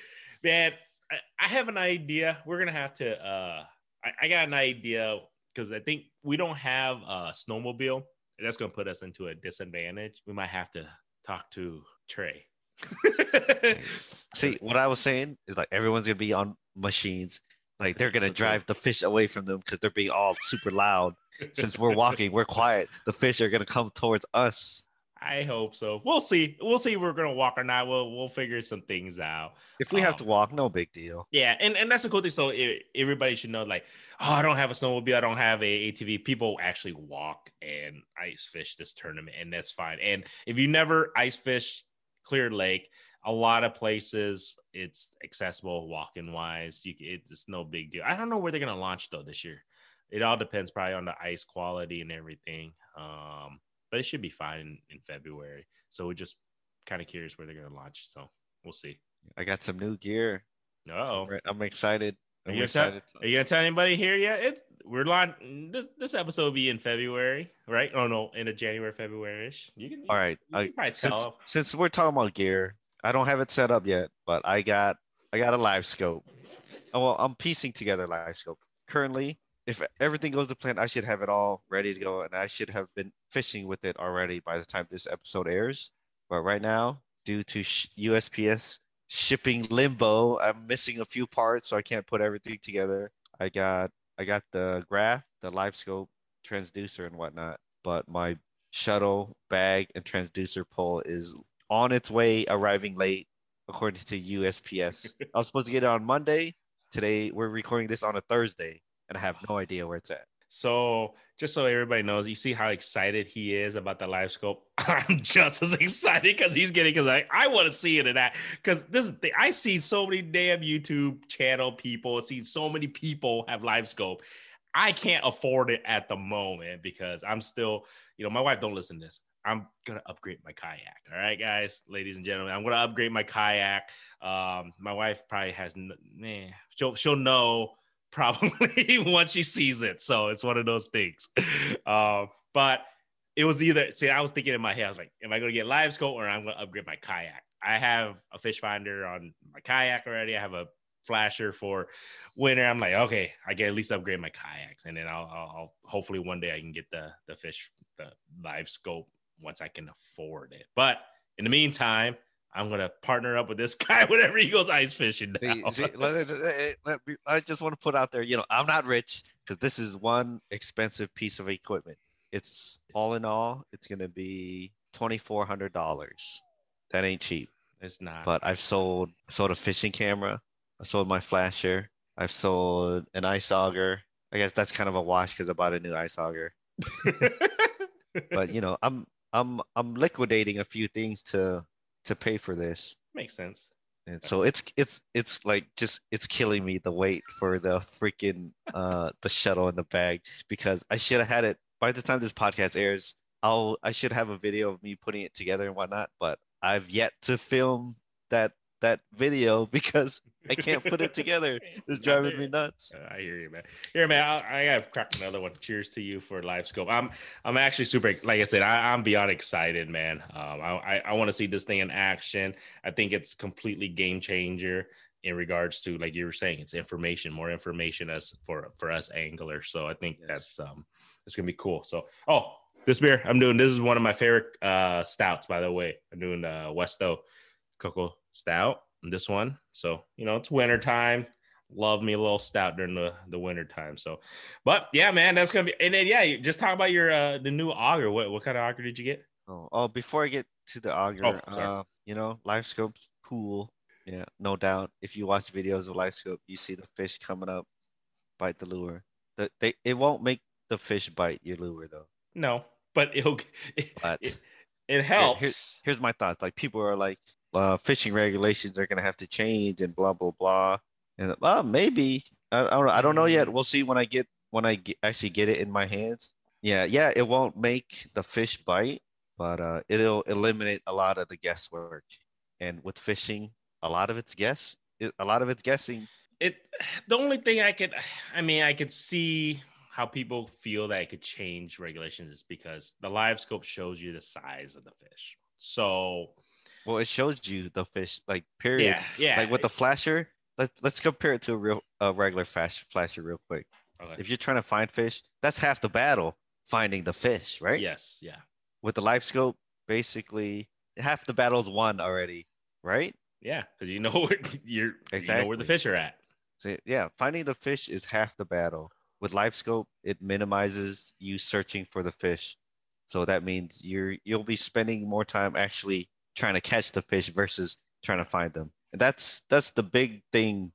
man. I, have an idea. We're gonna have to. Uh, I, I got an idea because I think we don't have a snowmobile. That's gonna put us into a disadvantage. We might have to talk to Trey See, what I was saying is like everyone's gonna be on machines. Like they're gonna drive the fish away from them because they're being all super loud. Since we're walking, we're quiet. The fish are gonna come towards us. I hope so. We'll see. We'll see if we're gonna walk or not. We'll we'll figure some things out. If we have Um, to walk, no big deal. Yeah, and, and that's the cool thing. So e- everybody should know, like, oh, I don't have a snowmobile, I don't have a ATV. People actually walk and ice fish this tournament, and that's fine. And if you never ice fish Clear Lake, a lot of places it's accessible walking wise. You it's, it's no big deal. I don't know where they're gonna launch though this year. It all depends probably on the ice quality and everything. Um, but it should be fine in, in February. So we're just kind of curious where they're gonna launch. So we'll see. I got some new gear. No, I'm excited. Are I'm you, gonna tell, excited. are you gonna tell anybody here yet? It's we're launch this this episode will be in February, right? Oh no, in a January, February ish. You can All right. I, since, since we're talking about gear, I don't have it set up yet, but I got I got a live scope. Oh, well, I'm piecing together live scope. Currently, if everything goes to plan, I should have it all ready to go, and I should have been fishing with it already by the time this episode airs. But right now, due to sh- USPS shipping limbo, I'm missing a few parts, so I can't put everything together. I got I got the graph, the live scope, transducer, and whatnot, but my shuttle bag and transducer pole is on its way, arriving late, according to USPS. I was supposed to get it on Monday. Today, we're recording this on a Thursday, and I have no idea where it's at. So just so everybody knows, you see how excited he is about the live scope. I'm just as excited because he's getting because I, I want to see it in that because this the, I see so many damn YouTube channel people, see so many people have live scope. I can't afford it at the moment because I'm still, you know, my wife don't listen to this. I'm gonna upgrade my kayak. All right, guys, ladies and gentlemen, I'm gonna upgrade my kayak. Um, my wife probably has, man, she'll she'll know probably once she sees it. So it's one of those things. Um, but it was either see, I was thinking in my head, I was like, am I gonna get live scope or I'm gonna upgrade my kayak? I have a fish finder on my kayak already. I have a flasher for winter. I'm like, okay, I can at least upgrade my kayaks, and then I'll, I'll, I'll hopefully one day I can get the the fish the live scope once I can afford it. But in the meantime, I'm gonna partner up with this guy whenever he goes ice fishing. See- Now. see, let let- let me- I just want to put out there, you know, I'm not rich because this is one expensive piece of equipment. It's all in all, it's gonna be twenty four hundred dollars. That ain't cheap. it's not. But I've sold sold a fishing camera. I sold my flasher. I've sold an ice auger. I guess that's kind of a wash because I bought a new ice auger. But you know, I'm I'm I'm liquidating a few things to to pay for this. makes sense. And so it's it's it's like just it's killing me the wait for the freaking uh the shuttle in the bag because I should have had it by the time this podcast airs. I'll I should have a video of me putting it together and whatnot, but I've yet to film that that video because I can't put it together. It's driving me nuts. Uh, I hear you, man. Here, man. I, I gotta crack another one. Cheers to you for live scope. I'm, I'm actually super. Like I said, I, I'm beyond excited, man. Um, I, I, I want to see this thing in action. I think it's completely game changer in regards to, like you were saying, it's information, more information as for for us anglers. So I think Yes. that's um, it's gonna be cool. So, oh, this beer I'm doing. This is one of my favorite uh stouts, by the way. I'm doing uh Westo Cocoa Stout. This one, so you know, it's winter time love me a little stout during the the winter time. So, but yeah, man, that's gonna be. And then yeah, just talk about your uh the new auger. What what kind of auger did you get? Oh, oh before I get to the auger, Oh, uh, you know, live scope's cool. Yeah, no doubt. If you watch videos of live scope, you see the fish coming up, bite the lure. The, they it won't make the fish bite your lure though. No, but it'll it, But it, it helps. here- here's my thoughts. Like people are like, uh, fishing regulations are gonna have to change and blah blah blah. And well, maybe I, I don't know. I don't know yet. We'll see when I get when I get, actually get it in my hands. Yeah, yeah. It won't make the fish bite, but uh, it'll eliminate a lot of the guesswork. And with fishing, a lot of it's guess. It, a lot of it's guessing. it the only thing I could I mean I could see how people feel that it could change regulations is because the live scope shows you the size of the fish. So Well, it shows you the fish, like period. yeah, yeah. Like with the flasher, let's let's compare it to a real a regular flash flasher real quick. Okay. If you're trying to find fish, that's half the battle, finding the fish, right? yes, yeah. With the live scope, basically half the battle's won already. right? Yeah, because you know where you're exactly. you know where the fish are at. So, yeah, finding the fish is half the battle. With LiveScope, it minimizes you searching for the fish. So that means you're you'll be spending more time actually trying to catch the fish versus trying to find them. And that's that's the big thing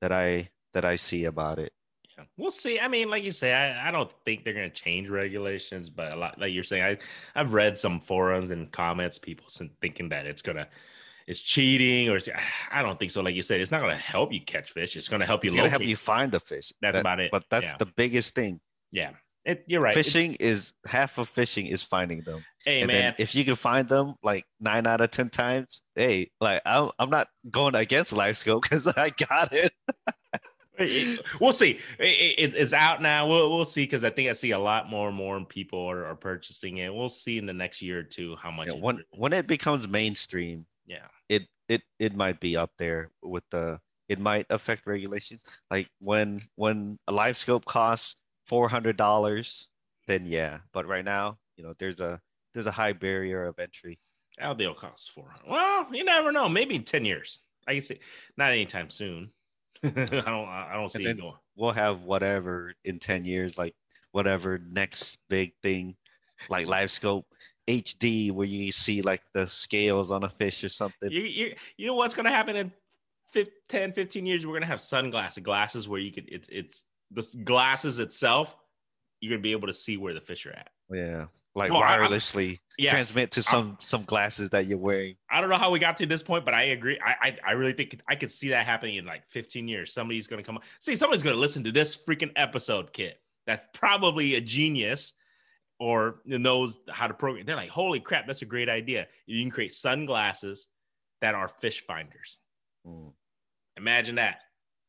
that I that I see about it. Yeah, we'll see. I mean, like you say, I, I don't think they're going to change regulations, but a lot like you're saying, I I've read some forums and comments, people thinking that it's gonna it's cheating or I don't think so. Like you said, it's not going to help you catch fish. It's going to help you. It's going to help you find the fish. That's that, about it. But that's yeah. the biggest thing. Yeah, it, you're right. Fishing is half of fishing is finding them. Hey and man, if you can find them like nine out of ten times, hey, like I'm, I'm not going against LiveScope because I got it. we'll see. It, it, it's out now. We'll we'll see because I think I see a lot more and more people are, are purchasing it. We'll see in the next year or two how much. Yeah, when when it becomes mainstream, yeah, it it it might be up there with the. It might affect regulations. Like when when a LiveScope costs four hundred dollars, then yeah. But right now, you know, there's a there's a high barrier of entry. Deal costs four hundred. Well, you never know. Maybe in ten years. I can see not anytime soon. I don't. I don't see it going. We'll have whatever in ten years, like whatever next big thing, like LiveScope HD, where you see like the scales on a fish or something. You, you, you know what's going to happen in 10, 15 years? We're going to have sunglasses, glasses where you could, it's, it's the glasses itself, you're going to be able to see where the fish are at. Yeah. Like well, wirelessly yeah, transmit to some I'm, some glasses that you're wearing. I don't know how we got to this point, but I agree. I I, I really think I could see that happening in like 15 years. Somebody's gonna come. See, somebody's gonna listen to this freaking episode, kid. That's probably a genius or knows how to program. They're like, holy crap, that's a great idea. You can create sunglasses that are fish finders. Mm. Imagine that.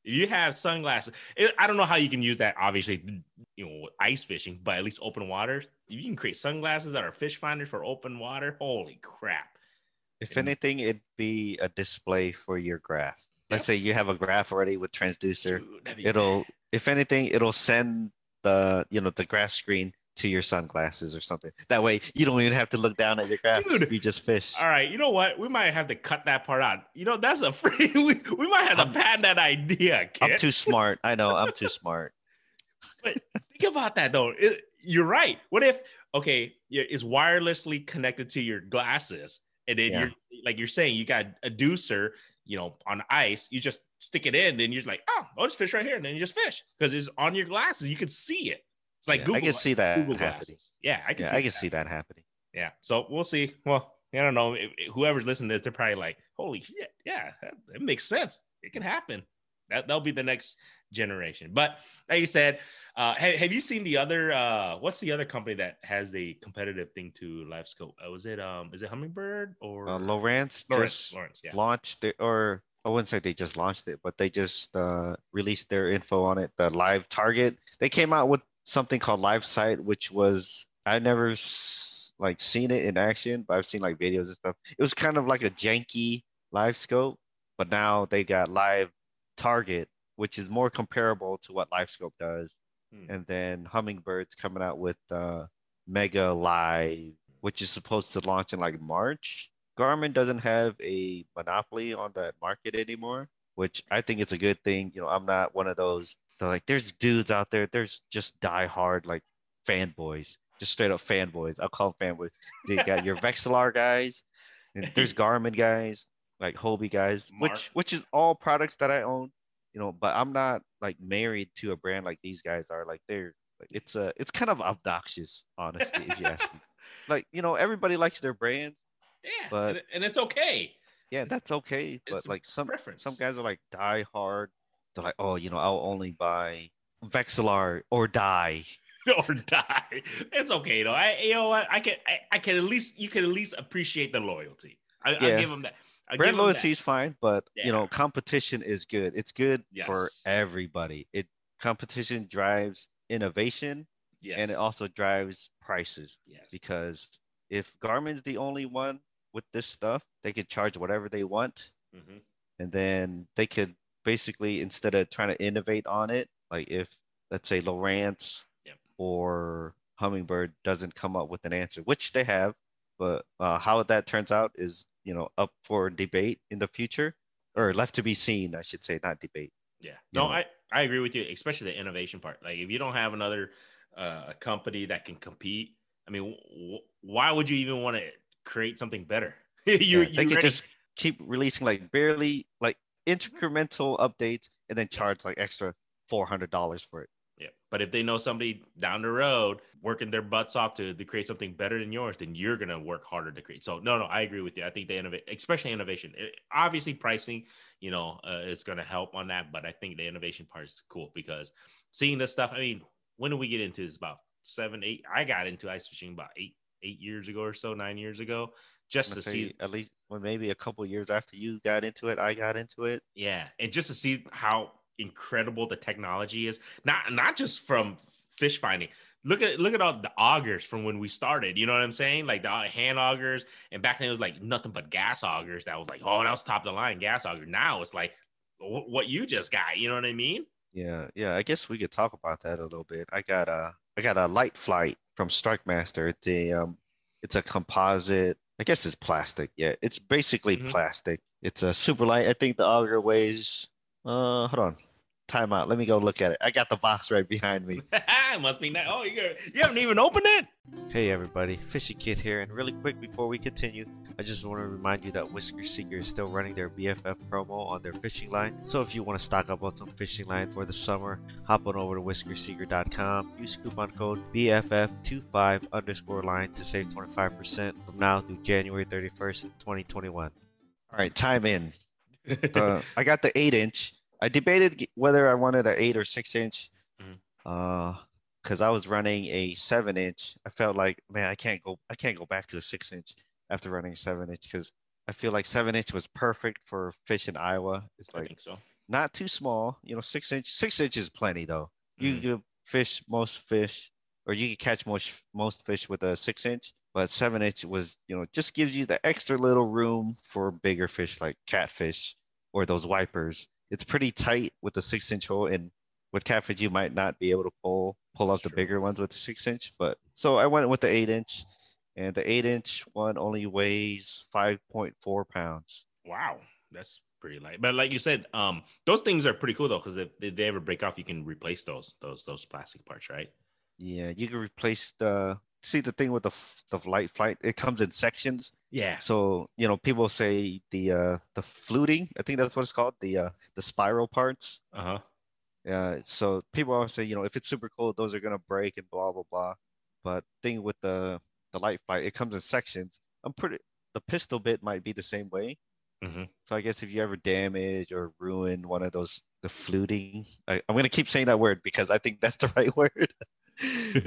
You have sunglasses, it, I don't know how you can use that, obviously, you know, ice fishing, but at least open waters. If you can create sunglasses that are fish finders for open water, holy crap. If and, anything, it'd be a display for your graph. Let's yep. say you have a graph already with transducer. Dude, it'll, bad. if anything, it'll send the, you know, the graph screen to your sunglasses or something. That way you don't even have to look down at your graph. Dude, you just fish. All right. You know what? We might have to cut that part out. You know, that's a free we, we might have to patent that idea. Kid. I'm too smart. I know I'm too smart. but think about that though. It, you're right. What if okay, it's wirelessly connected to your glasses, and then yeah. you're like you're saying you got a deucer, you know, on ice. You just stick it in, then you're like, oh, I'll just fish right here, and then you just fish because it's on your glasses. You can see it. It's like yeah, Google. I can see that Google happening. Glasses. Yeah, I can. Yeah, see I can that. see that happening. Yeah, so we'll see. Well, I don't know. Whoever's listening to this, they're probably like, "Holy shit! Yeah, that, that makes sense. It can happen." That that'll be the next generation. But like you said, uh, have, have you seen the other? Uh, what's the other company that has a competitive thing to LiveScope? Uh, was it um, is it Humminbird or uh? Lowrance, just Lowrance, yeah. launched it, or I wouldn't say they just launched it, but they just uh, released their info on it. The live target. They came out with something called LiveSight, which was I never like seen it in action, but I've seen like videos and stuff. It was kind of like a janky LiveScope, but now they got live target, which is more comparable to what LiveScope does. Hmm. And then Humminbird's coming out with uh, Mega Live, which is supposed to launch in like March. Garmin doesn't have a monopoly on that market anymore, which I think it's a good thing. You know, I'm not one of those so like there's dudes out there, there's just die hard like fanboys, just straight up fanboys. I'll call them fanboys. You got your Vexilar guys, and there's Garmin guys, like Hobie guys, Mark. which which is all products that I own, you know, but I'm not like married to a brand like these guys are. Like they're like it's a it's kind of obnoxious, honestly, if you ask me. Like, you know, everybody likes their brand. Yeah, but and it's okay. Yeah, that's okay. But like some preference. some guys are like die hard they're like, oh, you know, I'll only buy Vexilar or die. or die. It's okay though. I you know what? I can I, I can at least you can at least appreciate the loyalty. I, yeah. I give them that. I Brand loyalty is fine, but yeah. you know, competition is good. It's good yes. for everybody. It competition drives innovation yes. and it also drives prices. Yes. Because if Garmin's the only one with this stuff, they could charge whatever they want. Mm-hmm. And then they could basically instead of trying to innovate on it, like if let's say Lowrance yep. or Humminbird doesn't come up with an answer, which they have, but uh, how that turns out is you know up for debate in the future, or left to be seen, I should say, not debate. Yeah. You No, know. I, I agree with you, especially the innovation part. Like if you don't have another uh, a company that can compete, I mean, w- why would you even want to create something better? you, Yeah, you they could just keep releasing like barely like incremental updates and then charge like extra four hundred dollars for it. yeah. But if they know somebody down the road working their butts off to, to create something better than yours, then you're gonna work harder to create. So no, no, I agree with you. I think they innovate, especially innovation. It- obviously, pricing, you know, uh, is gonna help on that. But I think the innovation part is cool because seeing this stuff. I mean, when did we get into this? About seven, eight. I got into ice fishing about eight, eight years ago or so, nine years ago, just to see at least well, maybe a couple years after you got into it, I got into it. Yeah, and just to see how incredible the technology is, not not just from fish finding. Look at look at all the augers from when we started. You know what I'm saying? Like the hand augers, and back then it was like nothing but gas augers. That was like, oh, that was top of the line gas auger. Now it's like wh- what you just got. You know what I mean? Yeah, yeah. I guess we could talk about that a little bit. I got a I got a Lite-Flite from Strikemaster. It's a um it's a composite. I guess it's plastic. Yeah, it's basically Mhm. plastic. It's a super light. I think the auger weighs uh hold on. Time out. Let me go look at it. I got the box right behind me. it must be nice. Oh, you you haven't even opened it. Hey everybody, Fishing Kit here, and really quick before we continue, I just want to remind you that Whisker Seeker is still running their BFF promo on their fishing line. So if you want to stock up on some fishing line for the summer, hop on over to whiskerseeker.com, use coupon code BFF25 underscore line to save 25% from now through January 31st, 2021. All right, time in. Uh, I got the eight inch. I debated whether I wanted an eight or six inch. Mhm. Uh, because I was running a seven inch. I felt like, man, I can't go. I can't go back to a six inch after running a seven inch because I feel like seven inch was perfect for fish in Iowa. It's like so. not too small. You know, six inch. Six inch is plenty though. You Mhm. can fish most fish, or you can catch most most fish with a six inch. But seven inch was, you know, just gives you the extra little room for bigger fish like catfish or those wipers. It's pretty tight with the six inch hole, and with catfish you might not be able to pull pull out the bigger ones with the six inch. But so I went with the eight inch, and the eight inch one only weighs five point four pounds. Wow, that's pretty light. But like you said, um, those things are pretty cool though, because if, if they ever break off, you can replace those those those plastic parts, right? Yeah, you can replace the see the thing with the the Lite-Flite. It comes in sections. Yeah. So you know, people say the uh the fluting. I think that's what it's called. The uh the spiral parts. Uh huh. Yeah. So people always say, you know, if it's super cold, those are gonna break and blah blah blah. But thing with the the Lite-Flite, it comes in sections. I'm pretty. The pistol bit might be the same way. Mm-hmm. So I guess if you ever damage or ruin one of those, the fluting, I, I'm gonna keep saying that word because I think that's the right word.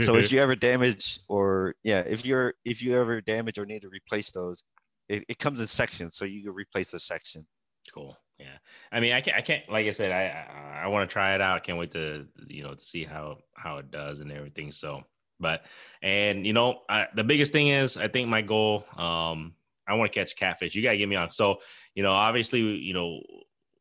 So if you ever damage or yeah, if you're if you ever damage or need to replace those, it, it comes in sections, so you can replace the section. Cool. Yeah. I mean, I can't. I can't. Like I said, I I, I want to try it out. I can't wait to you know to see how how it does and everything. So, but and you know, I, the biggest thing is I think my goal. Um, I want to catch catfish. You gotta get me on. So, you know, obviously, you know,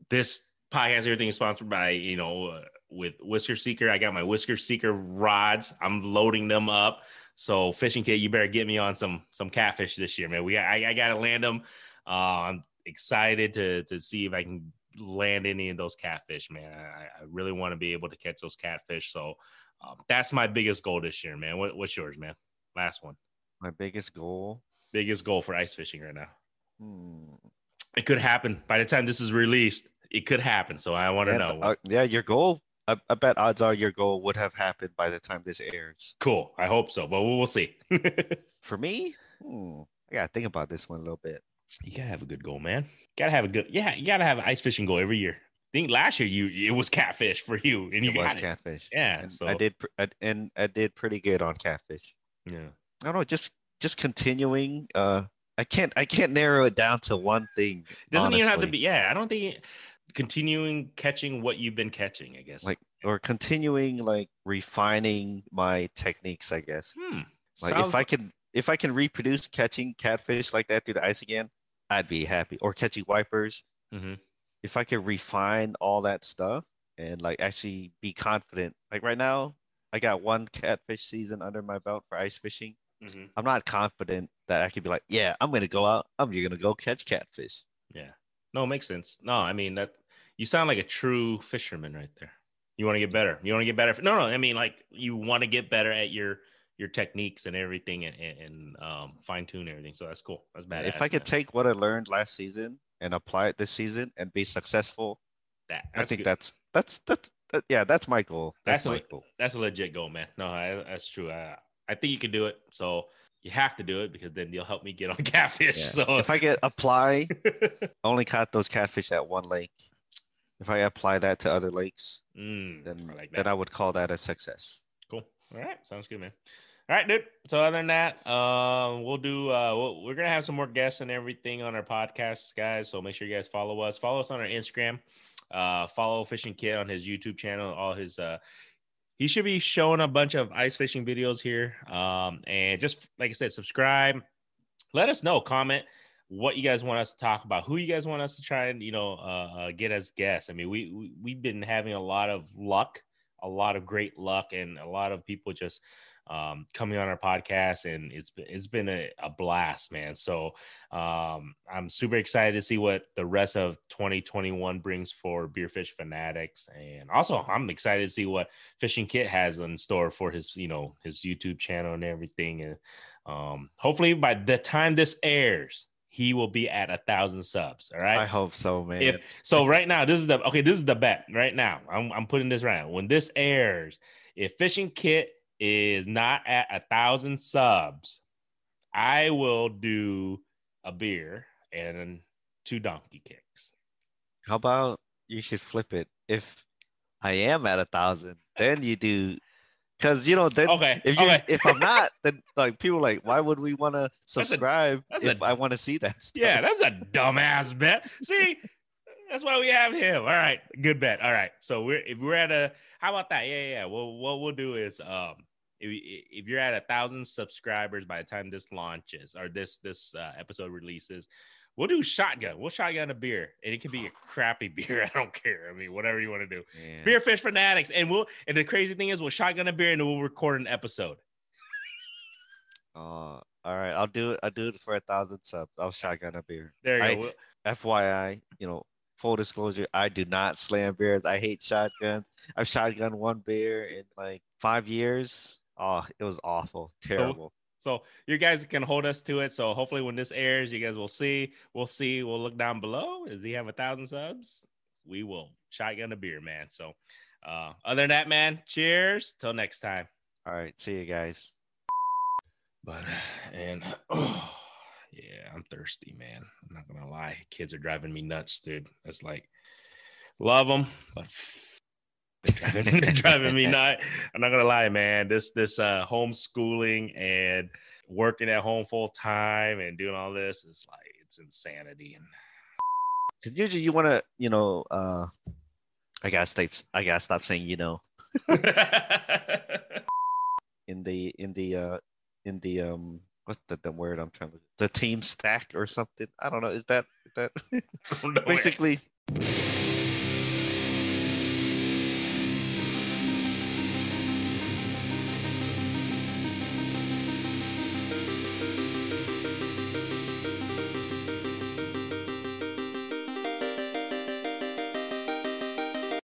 this podcast, everything is sponsored by you know uh, with Whisker Seeker. I got my Whisker Seeker rods. I'm loading them up. So, fishing kit, you better get me on some some catfish this year, man. We I, I got to land them. Uh, I'm excited to to see if I can land any of those catfish, man. I, I really want to be able to catch those catfish. So um, that's my biggest goal this year, man. What, what's yours, man? Last one. My biggest goal. Biggest goal for ice fishing right now. Hmm. It could happen by the time this is released. It could happen. So I want to And, know. uh, yeah, your goal. I, I bet odds are your goal would have happened by the time this airs. cool. I hope so, but we'll, we'll see. For me, hmm, I gotta think about this one a little bit. You gotta have a good goal, man. Gotta have a good. Yeah, you gotta have an ice fishing goal every year. I think last year you it was catfish for you, and you it was got it. catfish. Yeah, and so- I did, I, and I did pretty good on catfish. Yeah. I don't know, just just continuing. Uh, I can't I can't narrow it down to one thing. Doesn't even have to be. Yeah, I don't think continuing catching what you've been catching. I guess. like or continuing like refining my techniques. I guess hmm. like sounds- if I can if I can reproduce catching catfish like that through the ice again, I'd be happy. Or catching wipers. Mhm. If I could refine all that stuff and like actually be confident. Like right now, I got one catfish season under my belt for ice fishing. Mhm. I'm not confident that I could be like, yeah, I'm gonna go out. I'm you're gonna go catch catfish. Yeah. No, it makes sense. No, I mean that you sound like a true fisherman right there. You want to get better. You want to get better. No, no, I mean like you want to get better at your your techniques and everything and, and, um, fine tune everything. So that's cool. That's bad. if I could take what I learned last season and apply it this season and be successful, that, I think good. that's that's that's that, yeah, that's my goal. That's, That's a- my goal. that's a legit goal, man. No, I, that's true. I, I think you can do it. So you have to do it because then you'll help me get on catfish. Yeah. So if I could apply, I only caught those catfish at one lake. If I apply that to other lakes, Mm, then I like then. I would call that a success. Cool. All right. Sounds good, man. All right, dude. So other than that, um, we'll do. Uh, we'll, we're gonna have some more guests and everything on our podcasts, guys. So make sure you guys follow us. Follow us on our Instagram. Uh, follow Fishing Kit on his YouTube channel. All his uh, he should be showing a bunch of ice fishing videos here. Um, and just like I said, subscribe. Let us know. Comment what you guys want us to talk about. Who you guys want us to try and you know uh, uh get as guests. I mean, we, we we've been having a lot of luck, a lot of great luck, and a lot of people just um, coming on our podcast, and it's been it's been a, a blast, man. So um, I'm super excited to see what the rest of 2021 brings for Beer Fish Fanatics, and also I'm excited to see what Fishing Kit has in store for his you know his YouTube channel and everything, and um, hopefully by the time this airs, he will be at a thousand subs. All right. I hope so, man. If so, right now, this is the okay. This is the bet right now. I'm I'm putting this right now. When this airs, if Fishing Kit is not at a thousand subs, I will do a beer and two donkey kicks. How about you should flip it? If I am at a thousand, then you do, because you know then Okay. if you okay. if I'm not, then like people like, why would we want to subscribe that's if a- I want to see that? Stuff? Yeah, that's a dumbass bet. See, that's why we have him. All right, good bet. All right, so we're if we're at a how about that? Yeah, yeah. yeah. Well, what we'll do is um if, if you're at a thousand subscribers by the time this launches or this this uh, episode releases, we'll do shotgun. We'll shotgun a beer, and it can be a crappy beer. I don't care. I mean, whatever you want to do. Yeah. Beer Fish Fanatics, and we'll and the crazy thing is we'll shotgun a beer and we'll record an episode. Uh, all right, I'll do it. I'll do it for a thousand subs. I'll shotgun a beer. There you I- go. FYI, you know, full disclosure, I do not slam beers. I hate shotguns. I've shotgunned one beer in like five years. Oh, it was awful, terrible. So you guys can hold us to it. So hopefully when this airs, you guys will see. We'll see. We'll look down below. Does he have a thousand subs? We will shotgun a beer, man. So uh other than that, man, cheers. Till next time. All right, see you guys. But and oh yeah, I'm thirsty, man. I'm not gonna lie. Kids are driving me nuts, dude. It's like love them, but they're driving, they're driving me nuts. I'm not gonna lie, man. This this uh homeschooling and working at home full time and doing all this is like it's insanity. Because usually you want to, you know, uh, I gotta stop. I gotta stop saying, you know, in the in the uh in the um what's the, the word I'm trying to the team stack or something. I don't know. Is that is that basically?